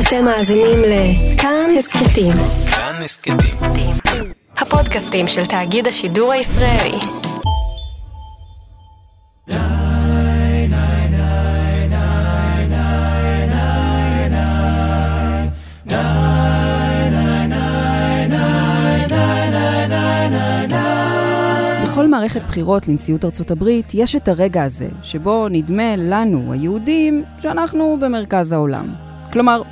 אתם מאזינים לכאן הסכתים. כאן הסכתים. הפודקאסטים של תאגיד השידור הישראלי. בכל מערכת בחירות לנשיאות ארצות הברית יש את הרגע הזה, שבו נדמה לנו, היהודים, שאנחנו במרכז העולם. כלומר,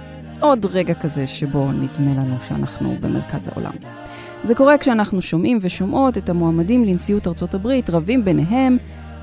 עוד רגע כזה שבו נדמה לנו שאנחנו במרכז העולם. זה קורה כשאנחנו שומעים ושומעות את המועמדים לנשיאות ארצות הברית רבים ביניהם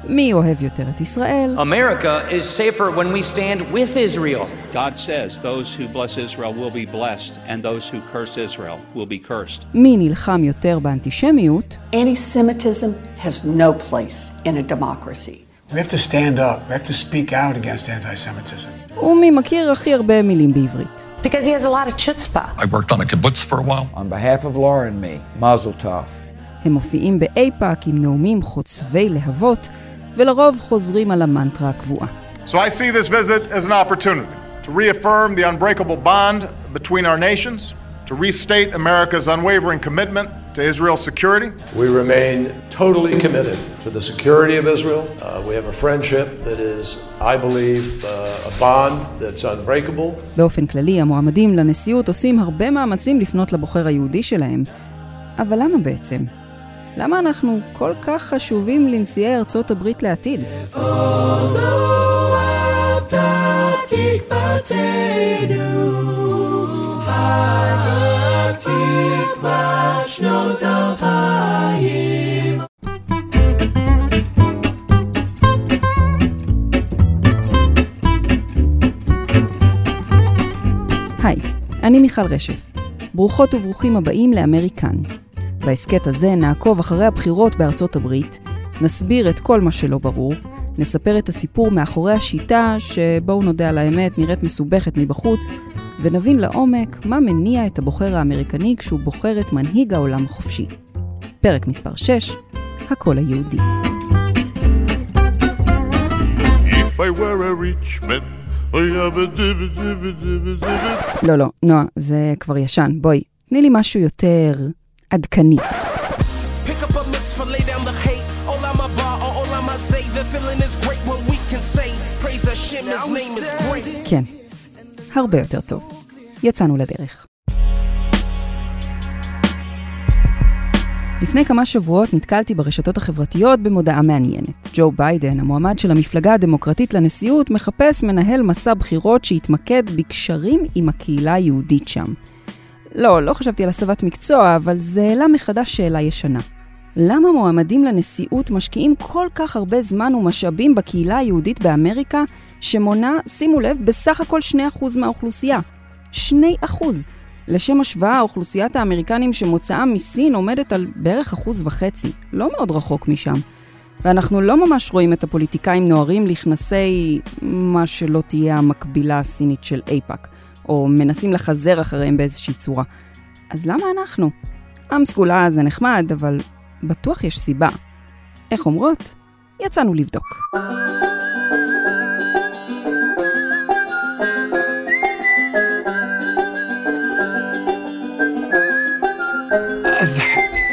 מי אוהב יותר את ישראל? America is safer when we stand with Israel. God says those who bless Israel will be blessed, and those who curse Israel will be cursed. מי נלחם יותר באנטישמיות? Anti-Semitism has no place in a democracy. We have to stand up. We have to speak out against anti-Semitism. ומי מכיר הכי הרבה מילים בעברית? Because he has a lot of chutzpah. I worked on a kibbutz for a while. On behalf of Laura and me, Mazel Tov. הם מופיעים באיפא"ק עם נאומים חוצבי להבות, ולרוב חוזרים על המנטרה הקבועה. So I see this visit as an opportunity to reaffirm the unbreakable bond between our nations, to restate America's unwavering commitment to Israel's security. We remain totally committed to the security of Israel. Uh, we have a friendship that is, I believe, uh, a bond that's unbreakable. באופן כללי, המועמדים לנשיאות עושים הרבה מאמצים לפנות לבוחר היהודי שלהם. אבל למה בעצם? למה אנחנו כל כך חשובים לנשיאי ארצות הברית לעתיד? היי, אני מיכל רשף. ברוכות וברוכים הבאים לאמריקן. בהסכת הזה נעקוב אחרי הבחירות בארצות הברית, נסביר את כל מה שלא ברור, נספר את הסיפור מאחורי השיטה, שבואו נודה על האמת, נראית מסובכת מבחוץ, ונבין לעומק מה מניע את הבוחר האמריקני כשהוא בוחר את מנהיג העולם החופשי. פרק מספר 6, הקול היהודי. If I were a rich man, I have a divi divi divi divi. לא, לא, נועה, זה כבר ישן. בואי, תני לי משהו יותר עדכני. כן, הרבה יותר טוב. יצאנו לדרך. לפני כמה שבועות נתקלתי ברשתות החברתיות במודעה מעניינת. ג'ו ביידן, המועמד של המפלגה הדמוקרטית לנשיאות, מחפש מנהל מסע בחירות שיתמקד בקשרים עם הקהילה היהודית שם. לא, לא חשבתי על הסבת מקצוע, אבל זה העלה מחדש שאלה ישנה. למה מועמדים לנשיאות משקיעים כל כך הרבה זמן ומשאבים בקהילה היהודית באמריקה, שמונה, שימו לב, בסך הכל 2% מהאוכלוסייה? 2%. לשם השוואה, אוכלוסיית האמריקנים שמוצאם מסין עומדת על בערך אחוז וחצי, לא מאוד רחוק משם. ואנחנו לא ממש רואים את הפוליטיקאים נוהרים לכנסי מה שלא תהיה המקבילה הסינית של אייפאק, או מנסים לחזר אחריהם באיזושהי צורה. אז למה אנחנו? עם סגולה זה נחמד, אבל בטוח יש סיבה. איך אומרות? יצאנו לבדוק. אז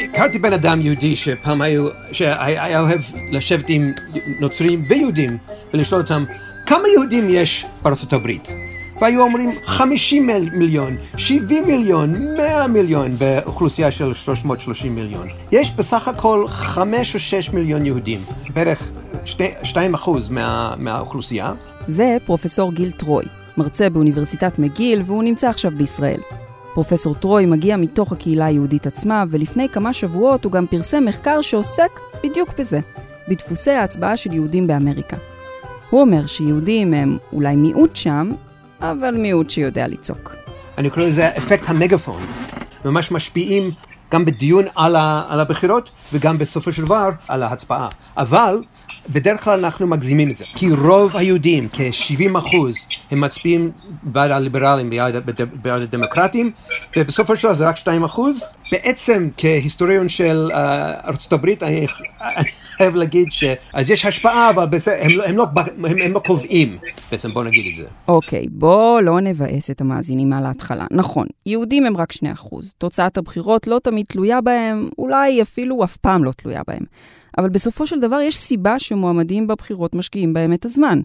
הכרתי בן אדם יהודי שפעם היו, שהיה אוהב לשבת עם נוצרים ויהודים ולשאול אותם כמה יהודים יש בארצות הברית? והיו אומרים 50 מיליון, 70 מיליון, 100 מיליון באוכלוסייה של 330 מיליון. יש בסך הכל 5 או 6 מיליון יהודים, בערך 2 אחוז מה, מהאוכלוסייה. זה פרופסור גיל טרוי, מרצה באוניברסיטת מגיל, והוא נמצא עכשיו בישראל. פרופסור טרוי מגיע מתוך הקהילה היהודית עצמה, ולפני כמה שבועות הוא גם פרסם מחקר שעוסק בדיוק בזה, בדפוסי ההצבעה של יהודים באמריקה. הוא אומר שיהודים הם אולי מיעוט שם, אבל מיעוט שיודע לצעוק. אני קורא לזה אפקט המגפון. ממש משפיעים גם בדיון על, ה, על הבחירות וגם בסופו של דבר על ההצבעה. אבל בדרך כלל אנחנו מגזימים את זה, כי רוב היהודים, כ-70 אחוז, הם מצביעים בעד הליברלים, בעד, בעד הדמוקרטים, ובסופו של דבר זה רק 2 אחוז. בעצם כהיסטוריון של uh, ארצות הברית, אני, חייב להגיד ש... אז יש השפעה, אבל בסדר, הם, לא- הם, לא, הם, הם לא קובעים, בעצם בוא נגיד את זה. אוקיי, בוא לא נבאס את המאזינים על ההתחלה. נכון, יהודים הם רק 2%. תוצאת הבחירות לא תמיד תלויה בהם, אולי אפילו אף פעם לא תלויה בהם. אבל בסופו של דבר יש סיבה שמועמדים בבחירות משקיעים בהם את הזמן.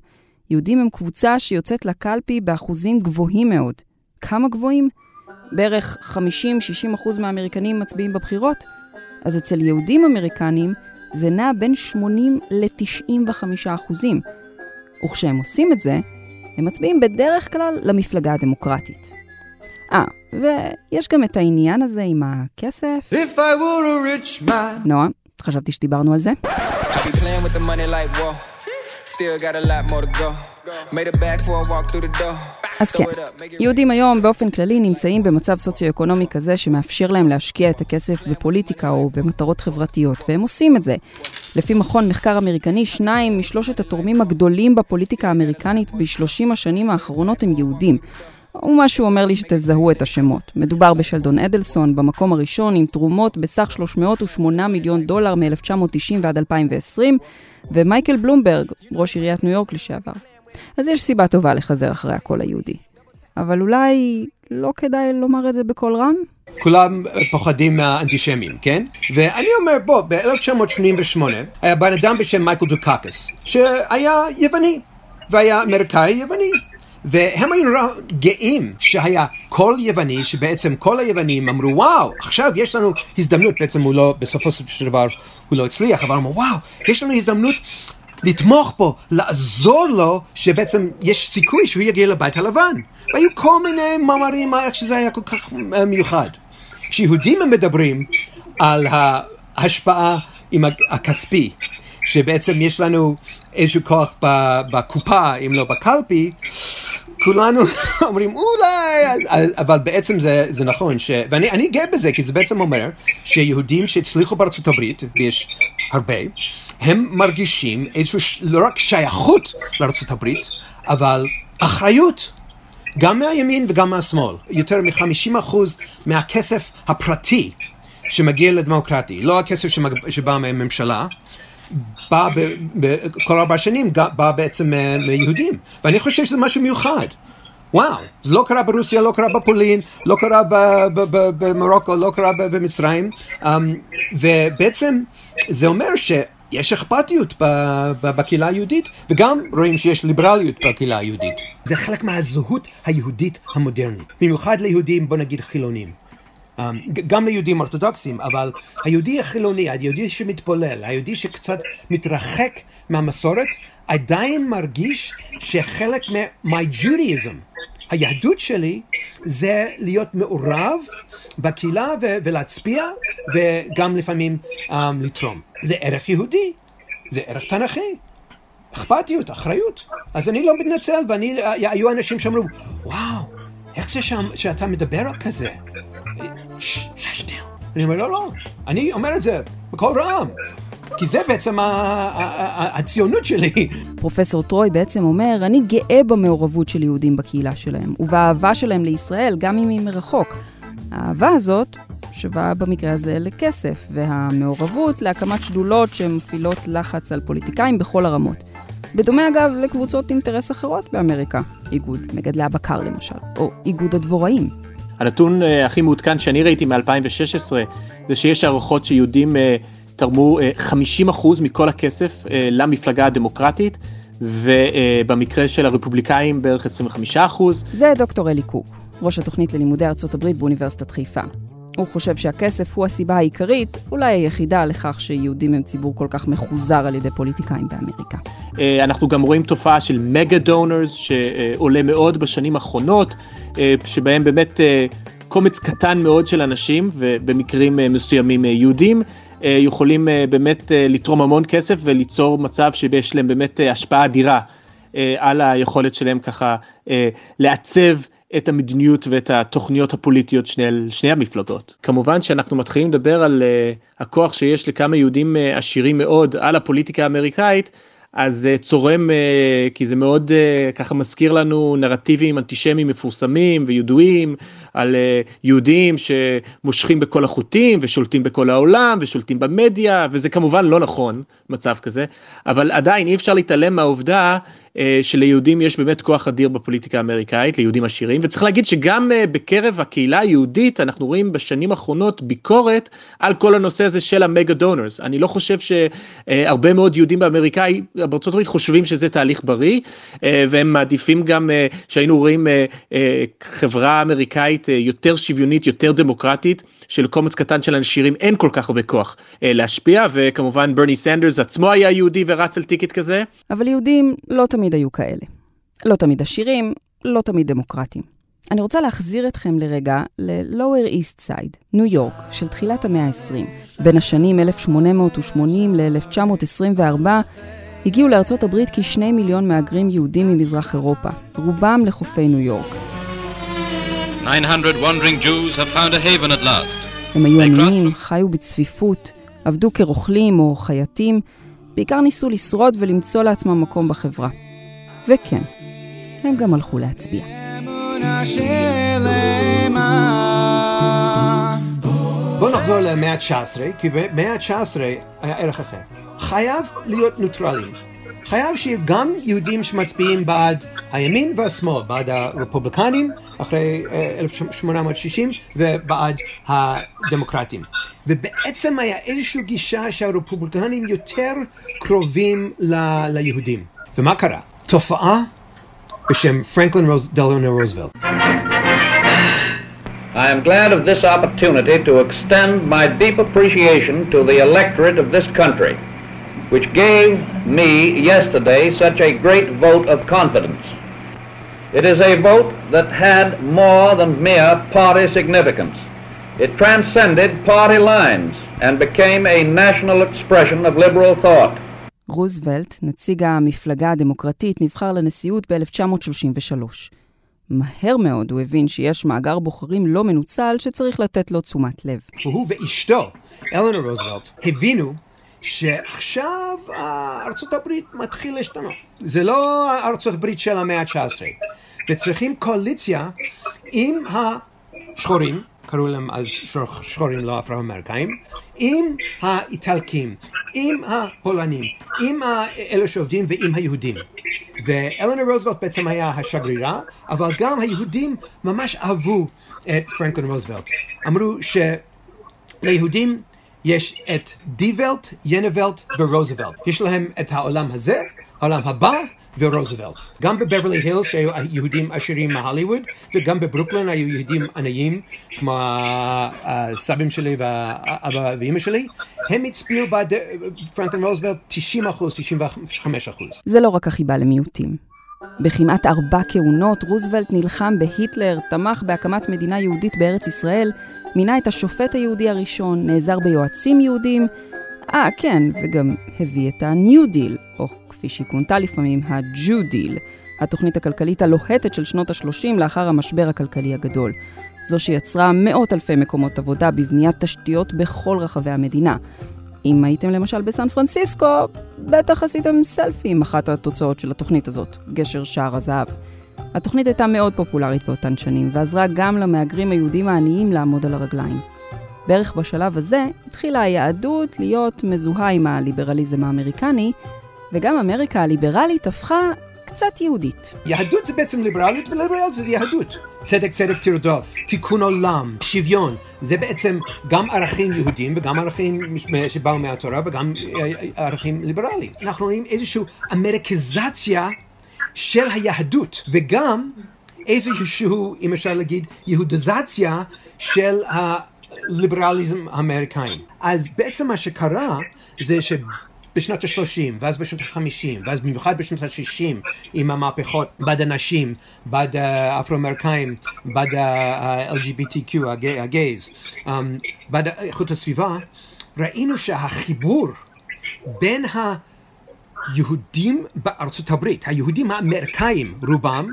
יהודים הם קבוצה שיוצאת לקלפי באחוזים גבוהים מאוד. כמה גבוהים? בערך 50-60% מהאמריקנים מצביעים בבחירות. אז אצל יהודים אמריקנים זה נע בין 80 ל-95 אחוזים. וכשהם עושים את זה, הם מצביעים בדרך כלל למפלגה הדמוקרטית. אה, ויש גם את העניין הזה עם הכסף. If I were a rich man. נועה, חשבתי שדיברנו על זה. אז כן, יהודים היום באופן כללי נמצאים במצב סוציו-אקונומי כזה שמאפשר להם להשקיע את הכסף בפוליטיקה או במטרות חברתיות, והם עושים את זה. לפי מכון מחקר אמריקני, שניים משלושת התורמים הגדולים בפוליטיקה האמריקנית ב-30 השנים האחרונות הם יהודים. ומה שהוא אומר לי שתזהו את השמות. מדובר בשלדון אדלסון, במקום הראשון עם תרומות בסך 308 מיליון דולר מ-1990 ועד 2020, ומייקל בלומברג, ראש עיריית ניו יורק לשעבר. אז יש סיבה טובה לחזר אחרי הקול היהודי. אבל אולי לא כדאי לומר את זה בקול רם? כולם פוחדים מהאנטישמים, כן? ואני אומר, בוא, ב-1988 היה בן אדם בשם מייקל דוקאקיס, שהיה יווני, והיה אמריקאי יווני. והם היו נורא גאים שהיה קול יווני, שבעצם כל היוונים אמרו, וואו, עכשיו יש לנו הזדמנות, בעצם הוא לא, בסופו של דבר הוא לא הצליח, אבל אמרו, וואו, יש לנו הזדמנות לתמוך בו, לעזור לו, שבעצם יש סיכוי שהוא יגיע לבית הלבן. והיו כל מיני מאמרים איך שזה היה כל כך אה, מיוחד. כשיהודים הם מדברים על ההשפעה עם הכספי, שבעצם יש לנו איזשהו כוח בקופה, אם לא בקלפי, כולנו אומרים אולי, אבל בעצם זה, זה נכון, ש... ואני גאה בזה, כי זה בעצם אומר שיהודים שהצליחו בארצות הברית, ויש הרבה, הם מרגישים איזשהו, לא רק שייכות לארצות הברית, אבל אחריות. גם מהימין וגם מהשמאל. יותר מ-50% מהכסף הפרטי שמגיע לדמוקרטי, לא הכסף שבא מהממשלה, בא בכל ארבע שנים, בא בעצם מיהודים. ואני חושב שזה משהו מיוחד. וואו, זה לא קרה ברוסיה, לא קרה בפולין, לא קרה במרוקו, לא קרה במצרים, um, ובעצם זה אומר שיש אכפתיות בקהילה היהודית, וגם רואים שיש ליברליות בקהילה היהודית. זה חלק מהזהות היהודית המודרנית, במיוחד ליהודים, בוא נגיד חילונים. Um, גם ליהודים אורתודוקסים, אבל היהודי החילוני, היהודי שמתפולל, היהודי שקצת מתרחק מהמסורת, עדיין מרגיש שחלק מ-my Judaism, היהדות שלי, זה להיות מעורב בקהילה ו- ולהצביע, וגם לפעמים um, לתרום. זה ערך יהודי, זה ערך תנכי. אכפתיות, אחריות. אז אני לא מתנצל, ואני, היו אנשים שאמרו, וואו, איך זה שם, שאתה מדבר על כזה? ששטר. אני אומר, לא, לא, אני אומר את זה בקול רם. כי זה בעצם הציונות שלי. פרופסור טרוי בעצם אומר, אני גאה במעורבות של יהודים בקהילה שלהם, ובאהבה שלהם לישראל, גם אם היא מרחוק. האהבה הזאת שווה במקרה הזה לכסף, והמעורבות להקמת שדולות שמפעילות לחץ על פוליטיקאים בכל הרמות. בדומה אגב לקבוצות אינטרס אחרות באמריקה, איגוד מגדלי הבקר למשל, או איגוד הדבוראים. הנתון uh, הכי מעודכן שאני ראיתי מ-2016 זה שיש הערכות שיהודים uh, תרמו uh, 50% מכל הכסף uh, למפלגה הדמוקרטית, ובמקרה uh, של הרפובליקאים בערך 25%. זה דוקטור אלי קוק, ראש התוכנית ללימודי ארצות הברית באוניברסיטת חיפה. הוא חושב שהכסף הוא הסיבה העיקרית, אולי היחידה לכך שיהודים הם ציבור כל כך מחוזר על ידי פוליטיקאים באמריקה. אנחנו גם רואים תופעה של מגה דונרס שעולה מאוד בשנים האחרונות, שבהם באמת קומץ קטן מאוד של אנשים, ובמקרים מסוימים יהודים, יכולים באמת לתרום המון כסף וליצור מצב שיש להם באמת השפעה אדירה על היכולת שלהם ככה לעצב את המדיניות ואת התוכניות הפוליטיות של שני המפלגות. כמובן שאנחנו מתחילים לדבר על uh, הכוח שיש לכמה יהודים uh, עשירים מאוד על הפוליטיקה האמריקאית, אז uh, צורם, uh, כי זה מאוד uh, ככה מזכיר לנו נרטיבים אנטישמיים מפורסמים וידועים, על אה, יהודים שמושכים בכל החוטים ושולטים בכל העולם ושולטים במדיה, וזה כמובן לא נכון, מצב כזה, אבל עדיין אי אפשר להתעלם מהעובדה אה, שליהודים יש באמת כוח אדיר בפוליטיקה האמריקאית, ליהודים עשירים, וצריך להגיד שגם אה, בקרב הקהילה היהודית אנחנו רואים בשנים האחרונות ביקורת על כל הנושא הזה של המגה דונורס. אני לא חושב שהרבה מאוד יהודים באמריקאי, בארצות הברית חושבים שזה תהליך בריא, אה, והם מעדיפים גם שהיינו רואים חברה אמריקאית יותר שוויונית, יותר דמוקרטית, שלקומץ קטן של אנשים אין כל כך הרבה כוח להשפיע, וכמובן ברני סנדרס עצמו היה יהודי ורץ על ticket כזה. אבל יהודים לא תמיד היו כאלה. לא תמיד עשירים, לא תמיד דמוקרטיים. אני רוצה להחזיר אתכם לרגע ל-Lower East Side, ניו יורק, של תחילת המאה ה-20. בין השנים 1880 ל-1924 הגיעו לארצות הברית כשני מיליון מהגרים יהודים ממזרח אירופה, רובם לחופי ניו יורק. 900 wandering Jews have found a haven at last. הם היו עניים, חיו בצפיפות, עבדו כרוכלים או חייטים, בעיקר ניסו לשרוד ולמצוא לעצמם מקום בחברה. וכן, הם גם הלכו להצביע. בואו נחזור למאה ה-19, כי במאה ה-19 היה ערך אחר. חייב להיות נוטרלים. חייב שיהיו גם יהודים שמצביעים בעד הימין והשמאל, בעד הרפובליקנים אחרי 1860 אה, ובעד הדמוקרטים. ובעצם היה איזושהי גישה שהרפובליקנים יותר קרובים ל- ליהודים. ומה קרה? תופעה בשם פרנקלין דלנו רוזוולט. I am glad of this opportunity to extend my deep appreciation to the electorate of this country, which gave me yesterday such a great vote of confidence. It is a vote that had more than mere party significance. It transcended party lines and became a national expression of liberal thought. רוזוולט, נציג המפלגה הדמוקרטית, נבחר לנשיאות ב-1933. מהר מאוד הוא הבין שיש מאגר בוחרים לא מנוצל שצריך לתת לו תשומת לב. הוא ואשתו, אלנה רוזוולט, הבינו שעכשיו ארצות הברית מתחיל להשתנות. זה לא ארצות הברית של המאה ה-19, וצריכים קואליציה עם השחורים, קראו להם אז שחורים לא אפרו-אמריקאים, עם האיטלקים, עם הפולנים, עם אלה שעובדים ועם היהודים. ואלנה רוזוולט בעצם היה השגרירה, אבל גם היהודים ממש אהבו את פרנקלין רוזוולט. אמרו שליהודים יש את דיוולט, ינוולט ורוזוולט. יש להם את העולם הזה, העולם הבא ורוזוולט. גם בברלי הילס שהיו יהודים עשירים מהוליווד, וגם בברוקלין היו יהודים עניים, כמו הסבים שלי והאבא ואימא שלי, הם הצביעו בעד פרנקלין רוזוולט 90 אחוז, 95 אחוז. זה לא רק החיבה למיעוטים. בכמעט ארבע כהונות, רוזוולט נלחם בהיטלר, תמך בהקמת מדינה יהודית בארץ ישראל, מינה את השופט היהודי הראשון, נעזר ביועצים יהודים, אה, כן, וגם הביא את ה-New Deal, או כפי שהיא כונתה לפעמים, ה-Jew Deal, התוכנית הכלכלית הלוהטת של שנות ה-30 לאחר המשבר הכלכלי הגדול. זו שיצרה מאות אלפי מקומות עבודה בבניית תשתיות בכל רחבי המדינה. אם הייתם למשל בסן פרנסיסקו, בטח עשיתם סלפי עם אחת התוצאות של התוכנית הזאת, גשר שער הזהב. התוכנית הייתה מאוד פופולרית באותן שנים, ועזרה גם למהגרים היהודים העניים לעמוד על הרגליים. בערך בשלב הזה התחילה היהדות להיות מזוהה עם הליברליזם האמריקני, וגם אמריקה הליברלית הפכה קצת יהודית. יהדות זה בעצם ליברליות, וליברליות זה יהדות. צדק צדק תרדוף, תיקון עולם, שוויון, זה בעצם גם ערכים יהודים וגם ערכים שבאו מהתורה וגם ערכים ליברליים. אנחנו רואים איזושהי אמריקזציה של היהדות, וגם איזושהי, אם אפשר להגיד, יהודיזציה של הליברליזם האמריקאים. אז בעצם מה שקרה זה ש... בשנות ה-30, ואז בשנות ה-50, ואז במיוחד בשנות ה-60, עם המהפכות בעד הנשים, בעד האפרו-אמריקאים, בעד ה-LGBTQ, הגייז, um, בעד איכות הסביבה, ראינו שהחיבור בין היהודים בארצות הברית, היהודים האמריקאים, רובם,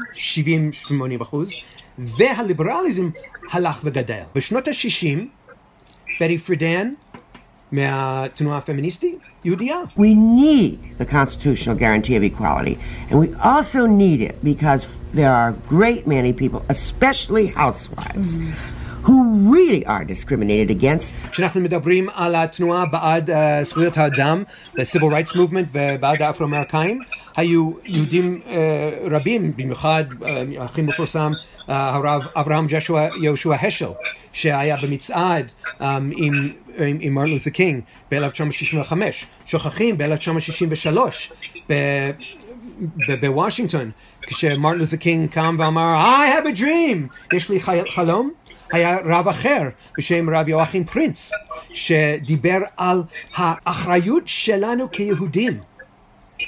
70-80 אחוז, והליברליזם הלך וגדל. בשנות ה-60, ברי פרידן, מהתנועה הפמיניסטית, UDL. We need the constitutional guarantee of equality, and we also need it because there are a great many people, especially housewives, mm-hmm who really are discriminated against. כשאנחנו מדברים על התנועה בעד uh, זכויות האדם, ה-Civil Rights Movement ובעד האפרו-אמריקאים, היו יהודים uh, רבים, במיוחד uh, הכי מפורסם, uh, הרב אברהם ג'שוע יהושע השל, שהיה במצעד um, עם, עם, עם מרטין לותר קינג ב-1965, שוכחים ב-1963 בוושינגטון, כשמרטין לותר קינג קם ואמר, I have a dream, יש לי חלום. היה רב אחר בשם רב יואכים פרינץ, שדיבר על האחריות שלנו כיהודים,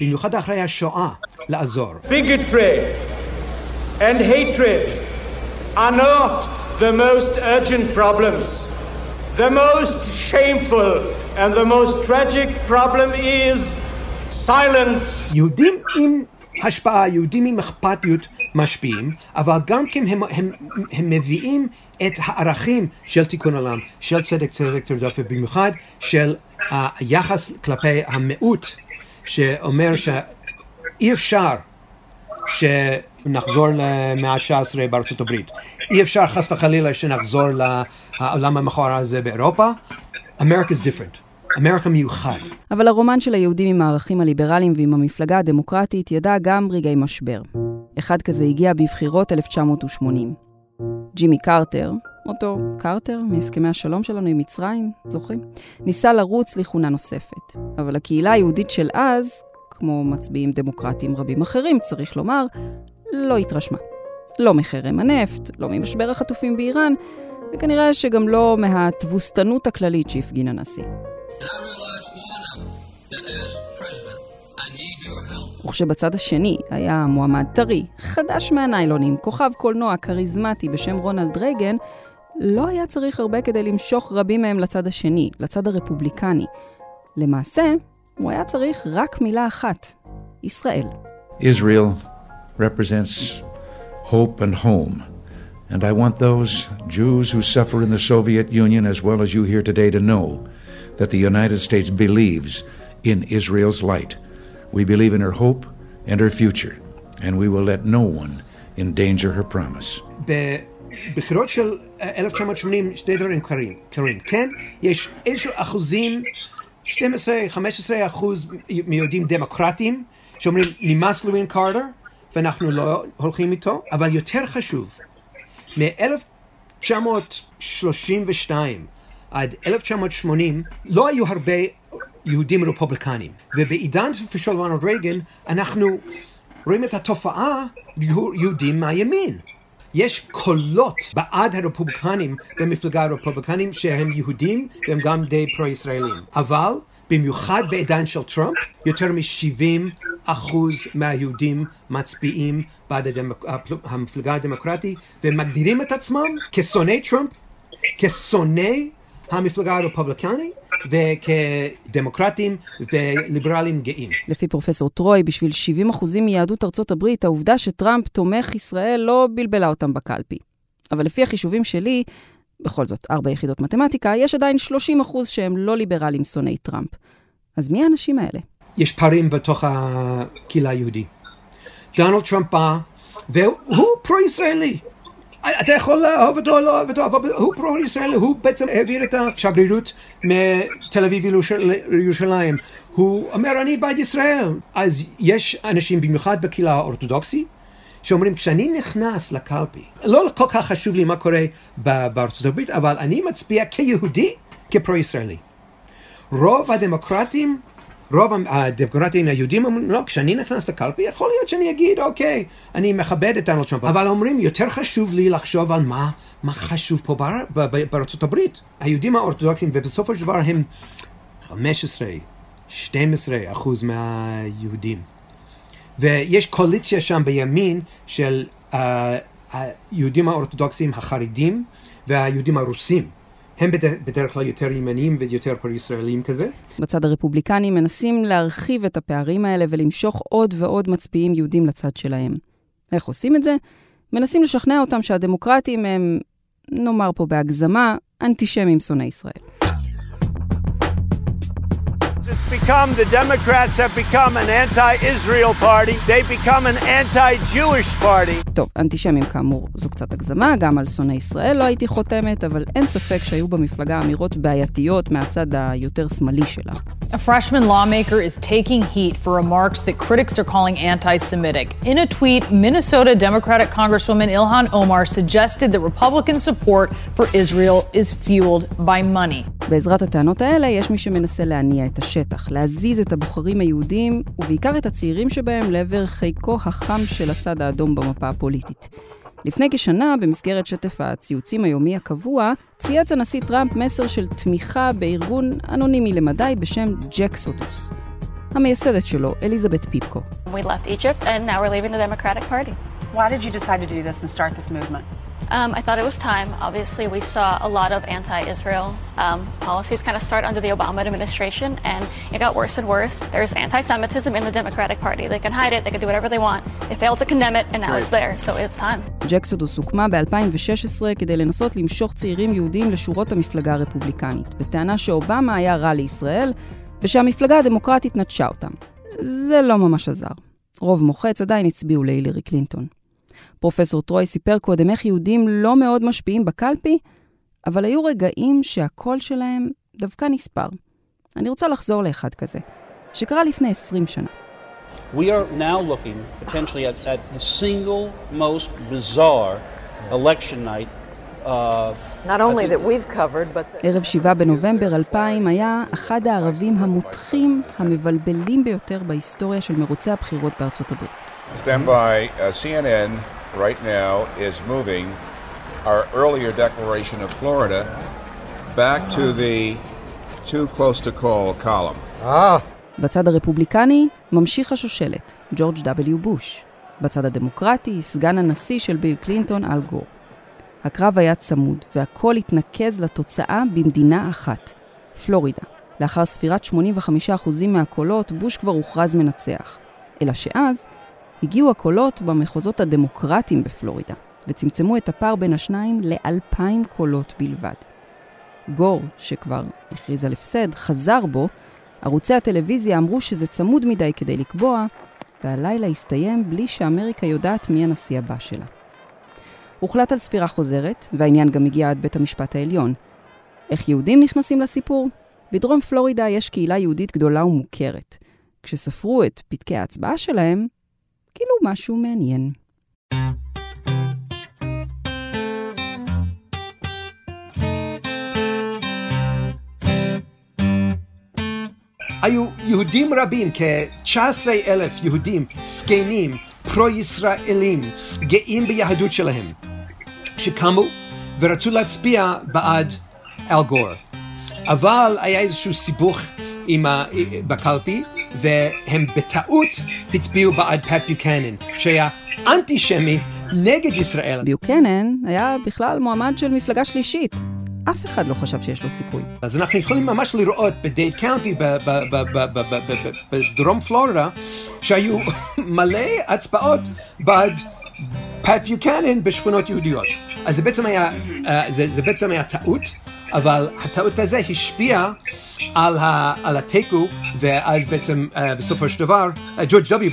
במיוחד אחרי השואה, לעזור. Bigotry and hatred are not the most urgent problems. The most shameful and the most tragic problem is silence. יהודים עם השפעה, יהודים עם אכפתיות משפיעים, אבל גם כן הם, הם, הם מביאים את הערכים של תיקון עולם, של צדק צדק תרדוף, ובמיוחד של היחס כלפי המיעוט, שאומר שאי אפשר שנחזור למאה ה-19 בארצות הברית. אי אפשר חס וחלילה שנחזור לעולם המכוער הזה באירופה. America is different. אמריקה מיוחד. אבל הרומן של היהודים עם הערכים הליברליים ועם המפלגה הדמוקרטית ידע גם רגעי משבר. אחד כזה הגיע בבחירות 1980. ג'ימי קרטר, אותו קרטר מהסכמי השלום שלנו עם מצרים, זוכרים? ניסה לרוץ לכהונה נוספת. אבל הקהילה היהודית של אז, כמו מצביעים דמוקרטיים רבים אחרים, צריך לומר, לא התרשמה. לא מחרם הנפט, לא ממשבר החטופים באיראן, וכנראה שגם לא מהתבוסתנות הכללית שהפגין הנשיא. וכשבצד השני היה מועמד טרי, חדש מהניילונים, כוכב קולנוע כריזמטי בשם רונלד רייגן, לא היה צריך הרבה כדי למשוך רבים מהם לצד השני, לצד הרפובליקני. למעשה, הוא היה צריך רק מילה אחת, ישראל. Israel represents hope and home. And I want those Jews who suffer in the Soviet Union as well as you here today to know that the United States believes in Israel's light. We believe in her hope and her future, and we will let no one endanger her promise. בבחירות של 1980 שני דברים קרים, קרים. כן, יש איזשהו אחוזים, 12-15 אחוז מיהודים דמוקרטיים, שאומרים נמאס לווין קארטר, ואנחנו לא הולכים איתו, אבל יותר חשוב, מ-1932 עד 1980 לא היו הרבה יהודים רפובליקנים. ובעידן של רונלד רייגן אנחנו רואים את התופעה יהודים מהימין. יש קולות בעד הרפובליקנים במפלגה הרפובליקנים שהם יהודים והם גם די פרו-ישראלים. אבל במיוחד בעידן של טראמפ, יותר מ-70 אחוז מהיהודים מצביעים בעד הדמוק... המפלגה הדמוקרטית ומגדירים את עצמם כשונאי טראמפ, כשונאי המפלגה הרפובליקנית וכדמוקרטים וליברלים גאים. לפי פרופסור טרוי, בשביל 70% מיהדות ארצות הברית, העובדה שטראמפ תומך ישראל לא בלבלה אותם בקלפי. אבל לפי החישובים שלי, בכל זאת, ארבע יחידות מתמטיקה, יש עדיין 30% שהם לא ליברלים שונאי טראמפ. אז מי האנשים האלה? יש פערים בתוך הקהילה היהודית. דונלד טראמפ בא, והוא פרו-ישראלי. אתה יכול לאהוב אותו או לא אוהב אותו, אבל הוא פרו-ישראלי, הוא בעצם העביר את השגרירות מתל אביב לירושלים. הוא אומר, אני בעד ישראל. אז יש אנשים, במיוחד בקהילה האורתודוקסית, שאומרים, כשאני נכנס לקלפי, לא כל כך חשוב לי מה קורה בארצות הברית, אבל אני מצביע כיהודי, כפרו-ישראלי. רוב הדמוקרטים רוב הדמוקרטים היהודים אומרים, לא, כשאני נכנס לקלפי, יכול להיות שאני אגיד, אוקיי, אני מכבד את דונלד טראמפ, אבל אומרים, יותר חשוב לי לחשוב על מה, מה חשוב פה באר, בארצות הברית. היהודים האורתודוקסים, ובסופו של דבר הם 15, 12 אחוז מהיהודים. ויש קואליציה שם בימין של uh, היהודים האורתודוקסים החרדים והיהודים הרוסים. הם בדרך כלל יותר ימניים ויותר פרו-ישראלים כזה. בצד הרפובליקני מנסים להרחיב את הפערים האלה ולמשוך עוד ועוד מצביעים יהודים לצד שלהם. איך עושים את זה? מנסים לשכנע אותם שהדמוקרטים הם, נאמר פה בהגזמה, אנטישמים שונאי ישראל. Become, the Democrats have become an anti-Israel party. They become an anti-Jewish party. טוב, אנטישמים כאמור זו קצת הגזמה, גם על שונאי ישראל לא הייתי חותמת, אבל אין ספק שהיו במפלגה אמירות בעייתיות מהצד היותר שמאלי שלה. A freshman lawmaker is taking heat for remarks that critics are calling anti-Semitic. In a tweet, Minnesota Democratic Congresswoman Ilhan Omar suggested that Republican support for Israel is fueled by money. בעזרת הטענות האלה יש מי שמנסה להניע את השטח, להזיז את הבוחרים היהודים, ובעיקר את הצעירים שבהם, לעבר חיקו החם של הצד האדום במפה הפוליטית. לפני כשנה, במסגרת שטף הציוצים היומי הקבוע, צייץ הנשיא טראמפ מסר של תמיכה בארגון אנונימי למדי בשם ג'קסודוס. המייסדת שלו, אליזבת פיפקו. We left Egypt and now we're leaving the Democratic Party. Why did you decide to do this and start this movement? Um, I thought it was time. Obviously, we saw a lot of anti-Israel um, policies kind of start under the Obama administration, and it got worse and worse. There's anti-Semitism in the Democratic Party. They can hide it. They can do whatever they want. They failed to condemn it, and now it's there. So it's time. ג'קסודוס הוקמה ב-2016 כדי לנסות למשוך צעירים יהודים לשורות המפלגה הרפובליקנית, בטענה שאובמה היה רע לישראל, ושהמפלגה הדמוקרטית נטשה אותם. זה לא ממש עזר. רוב מוחץ עדיין הצביעו להילרי קלינטון. פרופסור טרוי סיפר קודם איך יהודים לא מאוד משפיעים בקלפי, אבל היו רגעים שהקול שלהם דווקא נספר. אני רוצה לחזור לאחד כזה, שקרה לפני 20 שנה. We are now looking potentially at, at the single most bizarre election night. Uh, Not only that we've covered, but the... ערב 7 בנובמבר 2000 היה אחד הערבים המותחים, המבלבלים ביותר בהיסטוריה של מרוצי הבחירות בארצות הברית. Stand by. Uh, CNN right now is moving our earlier declaration of Florida back to the too close to call column. בצד הרפובליקני ממשיך השושלת, ג'ורג' W. בוש. בצד הדמוקרטי, סגן הנשיא של ביל קלינטון, אל גור. הקרב היה צמוד, והכל התנקז לתוצאה במדינה אחת, פלורידה. לאחר ספירת 85% מהקולות, בוש כבר הוכרז מנצח. אלא שאז הגיעו הקולות במחוזות הדמוקרטיים בפלורידה, וצמצמו את הפער בין השניים לאלפיים קולות בלבד. גור, שכבר הכריז על הפסד, חזר בו, ערוצי הטלוויזיה אמרו שזה צמוד מדי כדי לקבוע, והלילה הסתיים בלי שאמריקה יודעת מי הנשיא הבא שלה. הוחלט על ספירה חוזרת, והעניין גם הגיע עד בית המשפט העליון. איך יהודים נכנסים לסיפור? בדרום פלורידה יש קהילה יהודית גדולה ומוכרת. כשספרו את פתקי ההצבעה שלהם, כאילו משהו מעניין. היו יהודים רבים, כ-19 אלף יהודים, זקנים, פרו-ישראלים, גאים ביהדות שלהם, שקמו ורצו להצביע בעד אל גור. אבל היה איזשהו סיבוך עם ה... בקלפי, והם בטעות הצביעו בעד פט ביוקנן, שהיה אנטישמי נגד ישראל. ביוקנן היה בכלל מועמד של מפלגה שלישית. אף אחד לא חשב שיש לו סיכוי. אז אנחנו יכולים ממש לראות בדייט קאונטי בדרום פלורידה, שהיו מלא הצבעות בעד פט ביוקנן בשכונות יהודיות. אז זה בעצם היה, זה, זה בעצם היה טעות, אבל הטעות הזה השפיעה על, ה, על התיקו, ואז בעצם uh, בסופו של דבר, ג'ורג' דובי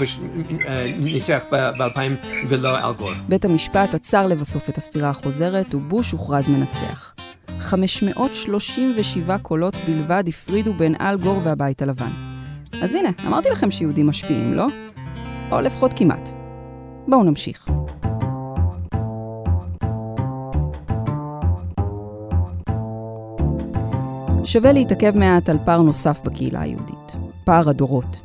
ניצח ב-2000 ולא אל גור. בית המשפט עצר לבסוף את הספירה החוזרת, ובוש הוכרז מנצח. 537 קולות בלבד הפרידו בין אל גור והבית הלבן. אז הנה, אמרתי לכם שיהודים משפיעים, לא? או לפחות כמעט. בואו נמשיך. שווה להתעכב מעט על פער נוסף בקהילה היהודית, פער הדורות.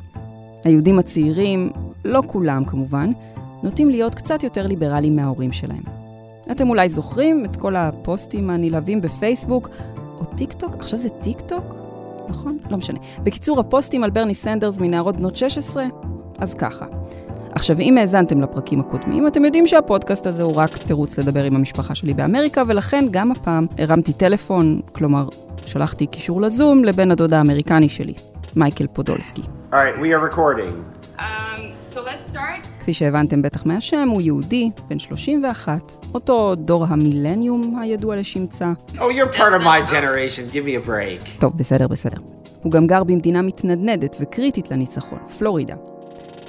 היהודים הצעירים, לא כולם כמובן, נוטים להיות קצת יותר ליברליים מההורים שלהם. אתם אולי זוכרים את כל הפוסטים הנלהבים בפייסבוק, או טיק טוק, עכשיו זה טיק טוק? נכון? לא משנה. בקיצור, הפוסטים על ברני סנדרס מנערות בנות 16? אז ככה. עכשיו, אם האזנתם לפרקים הקודמים, אתם יודעים שהפודקאסט הזה הוא רק תירוץ לדבר עם המשפחה שלי באמריקה, ולכן גם הפעם הרמתי טלפון, כלומר, שלחתי קישור לזום לבן הדוד האמריקני שלי, מייקל פודולסקי. All right, we are recording. Um, so let's start. כפי שהבנתם בטח מהשם, הוא יהודי, בן 31, אותו דור המילניום הידוע לשמצה. Oh, you're part of my generation. Give me a break. טוב, בסדר, בסדר. הוא גם גר במדינה מתנדנדת וקריטית לניצחון, פלורידה.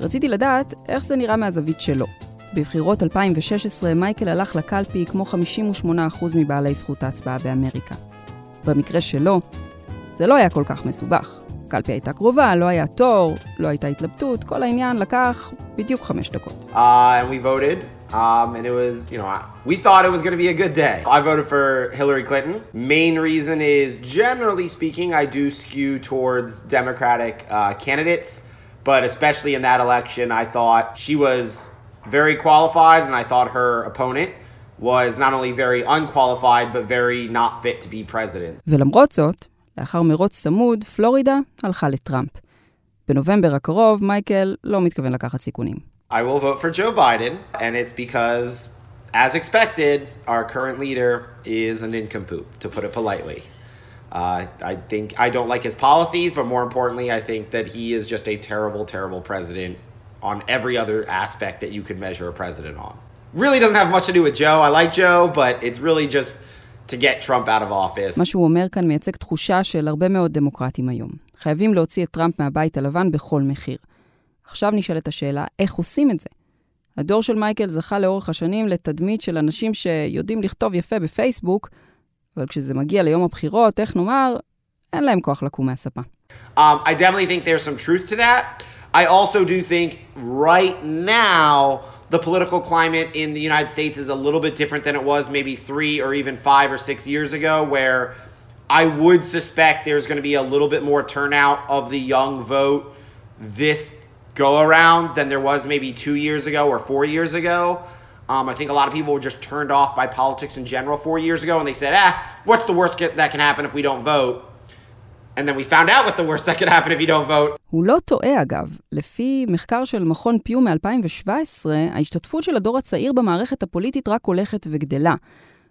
רציתי לדעת איך זה נראה מהזווית שלו. בבחירות 2016 מייקל הלך לקלפי כמו 58% מבעלי זכות ההצבעה באמריקה. במקרה שלו, זה לא היה כל כך מסובך. הקלפי הייתה קרובה, לא היה תור, לא הייתה התלבטות, כל העניין לקח בדיוק חמש דקות. Uh, and we voted, um, and it was, you know, we thought it was going to be a good day. I voted for Hillary Clinton. Main reason is, generally speaking, I do skew towards Democratic uh, candidates, but especially in that election, I thought she was very qualified, and I thought her opponent was not only very unqualified, but very not fit to be president. ולמרות זאת, לאחר מרוץ צמוד, פלורידה הלכה לטראמפ. בנובמבר הקרוב, מייקל לא מתכוון לקחת סיכונים. I will vote for Joe Biden, and it's because, as expected, our current leader is an nincompoop, to put it politely. Uh, I think I don't like his policies, but more importantly, I think that he is just a terrible, terrible president on every other aspect that you could measure a president on. Really doesn't have much to do with Joe. I like Joe, but it's really just to get Trump out of office. מה שהוא אומר כאן מייצג תחושה של הרבה מאוד דמוקרטים היום. חייבים להוציא את טראמפ מהבית הלבן בכל מחיר. עכשיו נשאלת השאלה, איך עושים את זה? הדור של מייקל זכה לאורך השנים לתדמית של אנשים שיודעים לכתוב יפה בפייסבוק, אבל כשזה מגיע ליום הבחירות, איך נאמר, אין להם כוח לקום מהספה. Um, I definitely think there's some truth to that. I also do think right now the political climate in the United States is a little bit different than it was maybe three or even five or six years ago, where I would suspect there's going to be a little bit more turnout of the young vote this go around than there was maybe two years ago or four years ago. Um, I think a lot of people were just turned off by politics in general four years ago, and they said, ah, what's the worst that can happen if we don't vote? And then we found out what the worst that could happen if you don't vote. הוא לא טועה אגב. לפי מחקר של מכון פיו מ-2017, ההשתתפות של הדור הצעיר במערכת הפוליטית רק הולכת וגדלה.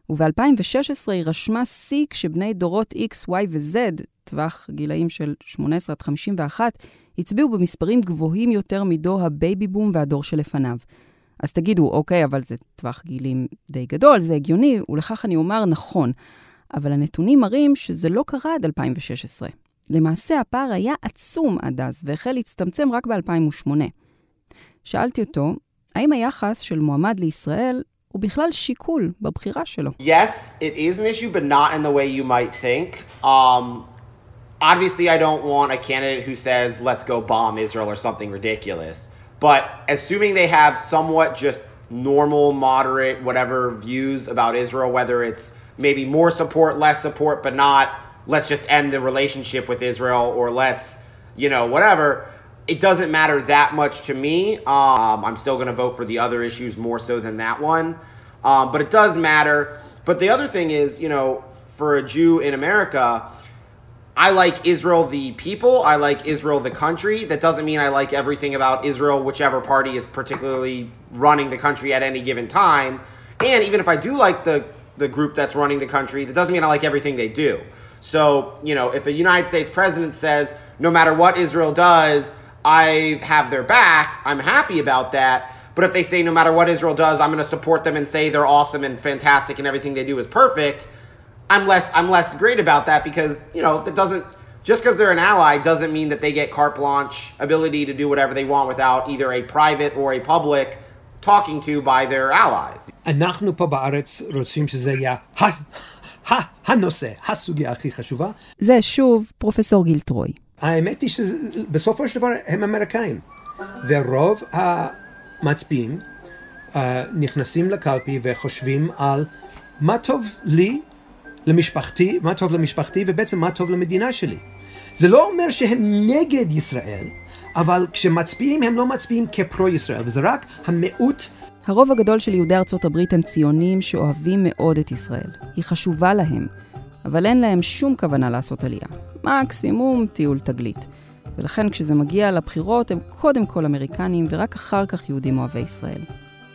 וב-2016 היא רשמה שיא כשבני דורות X, Y ו-Z, טווח גילאים של 18 עד 51, הצביעו במספרים גבוהים יותר מדור הבייבי בום והדור שלפניו. אז תגידו, אוקיי, אבל זה טווח גילאים די גדול, זה הגיוני, ולכך אני אומר נכון. אבל הנתונים מראים שזה לא קרה עד 2016. למעשה הפער היה עצום עד אז, והחל להצטמצם רק ב-2008. שאלתי אותו, האם היחס של מועמד לישראל הוא בכלל שיקול בבחירה שלו? Yes, it is an issue, but not in the way you might think. Um, obviously, I don't want a candidate who says, let's go bomb Israel or something ridiculous. But assuming they have somewhat just normal, moderate, whatever views about Israel, whether it's maybe more support, less support, but not let's just end the relationship with Israel or let's, you know, whatever. It doesn't matter that much to me. Um, I'm still going to vote for the other issues more so than that one. Um, but it does matter. But the other thing is, you know, for a Jew in America, I like Israel the people. I like Israel the country. That doesn't mean I like everything about Israel, whichever party is particularly running the country at any given time. And even if I do like the the group that's running the country, that doesn't mean I like everything they do. So, you know, if a United States president says, no matter what Israel does, I have their back, I'm happy about that. But if they say, no matter what Israel does, I'm going to support them and say they're awesome and fantastic and everything they do is perfect, I'm less, I'm less great about that because, you know, that doesn't, just because they're an ally doesn't mean that they get carte blanche ability to do whatever they want without either a private or a public talking to by their allies. אנחנו פה בארץ רוצים שזה יהיה הנושא, הסוגיה הכי חשובה. זה שוב פרופסור גיל טרוי. האמת היא שבסופו של דבר הם אמריקאים, ורוב המצביעים uh, נכנסים לקלפי וחושבים על מה טוב לי, למשפחתי, מה טוב למשפחתי, ובעצם מה טוב למדינה שלי. זה לא אומר שהם נגד ישראל, אבל כשמצביעים הם לא מצביעים כפרו-ישראל, וזה רק המיעוט. הרוב הגדול של יהודי ארצות הברית הם ציונים שאוהבים מאוד את ישראל. היא חשובה להם, אבל אין להם שום כוונה לעשות עלייה. מקסימום טיול תגלית. ולכן כשזה מגיע לבחירות הם קודם כל אמריקנים ורק אחר כך יהודים אוהבי ישראל.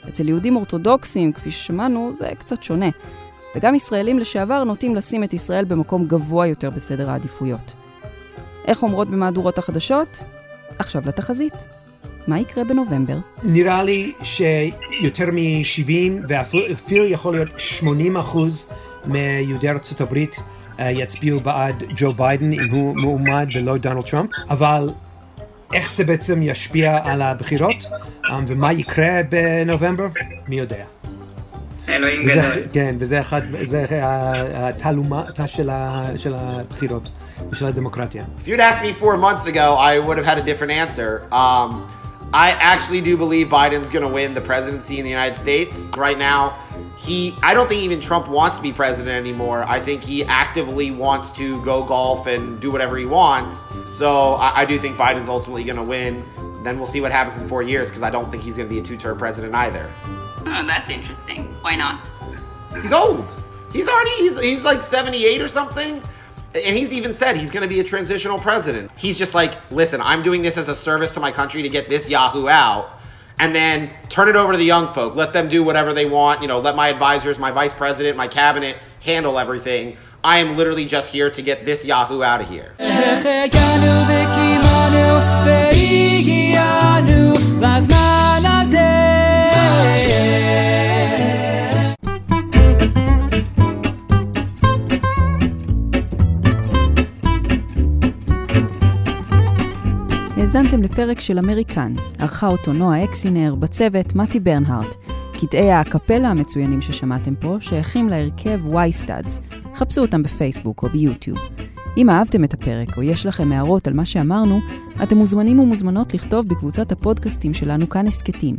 אצל יהודים אורתודוקסים, כפי ששמענו, זה קצת שונה. וגם ישראלים לשעבר נוטים לשים את ישראל במקום גבוה יותר בסדר העדיפויות. איך אומרות במהדורות החדשות? עכשיו לתחזית. מה יקרה בנובמבר? נראה לי שיותר מ-70 ואפילו יכול להיות 80 אחוז מיהודי ארצות הברית uh, יצביעו בעד ג'ו ביידן אם הוא מועמד ולא דונלד טראמפ, אבל איך זה בעצם ישפיע על הבחירות ומה יקרה בנובמבר, מי יודע. אלוהים וזה, גדול. כן, וזה אחד, זה התעלומתה של, ה, של הבחירות ושל הדמוקרטיה. If you'd asked me four months ago, I would have had a different answer. Um, I actually do believe Biden's going to win the presidency in the United States. Right now, he, I don't think even Trump wants to be president anymore. I think he actively wants to go golf and do whatever he wants. So I, I do think Biden's ultimately going to win. Then we'll see what happens in four years because I don't think he's going to be a two term president either. Oh, that's interesting. Why not? He's old. He's already, he's, he's like 78 or something. And he's even said he's going to be a transitional president. He's just like, listen, I'm doing this as a service to my country to get this Yahoo out. And then turn it over to the young folk. Let them do whatever they want. You know, let my advisors, my vice president, my cabinet handle everything. I am literally just here to get this Yahoo out of here. האזנתם לפרק של אמריקן, ערכה אותו נועה אקסינר, בצוות מתי ברנהארט. קטעי האקפלה המצוינים ששמעתם פה שייכים להרכב וייסטאדס. חפשו אותם בפייסבוק או ביוטיוב. אם אהבתם את הפרק או יש לכם הערות על מה שאמרנו, אתם מוזמנים ומוזמנות לכתוב בקבוצת הפודקאסטים שלנו כאן הסכתים.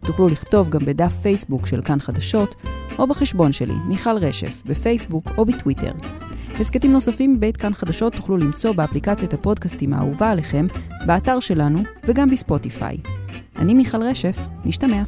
תוכלו לכתוב גם בדף פייסבוק של כאן חדשות, או בחשבון שלי, מיכל רשף, בפייסבוק או בטוויטר. הסכתים נוספים מבית כאן חדשות תוכלו למצוא באפליקציית הפודקאסטים האהובה עליכם, באתר שלנו וגם בספוטיפיי. אני מיכל רשף, נשתמע.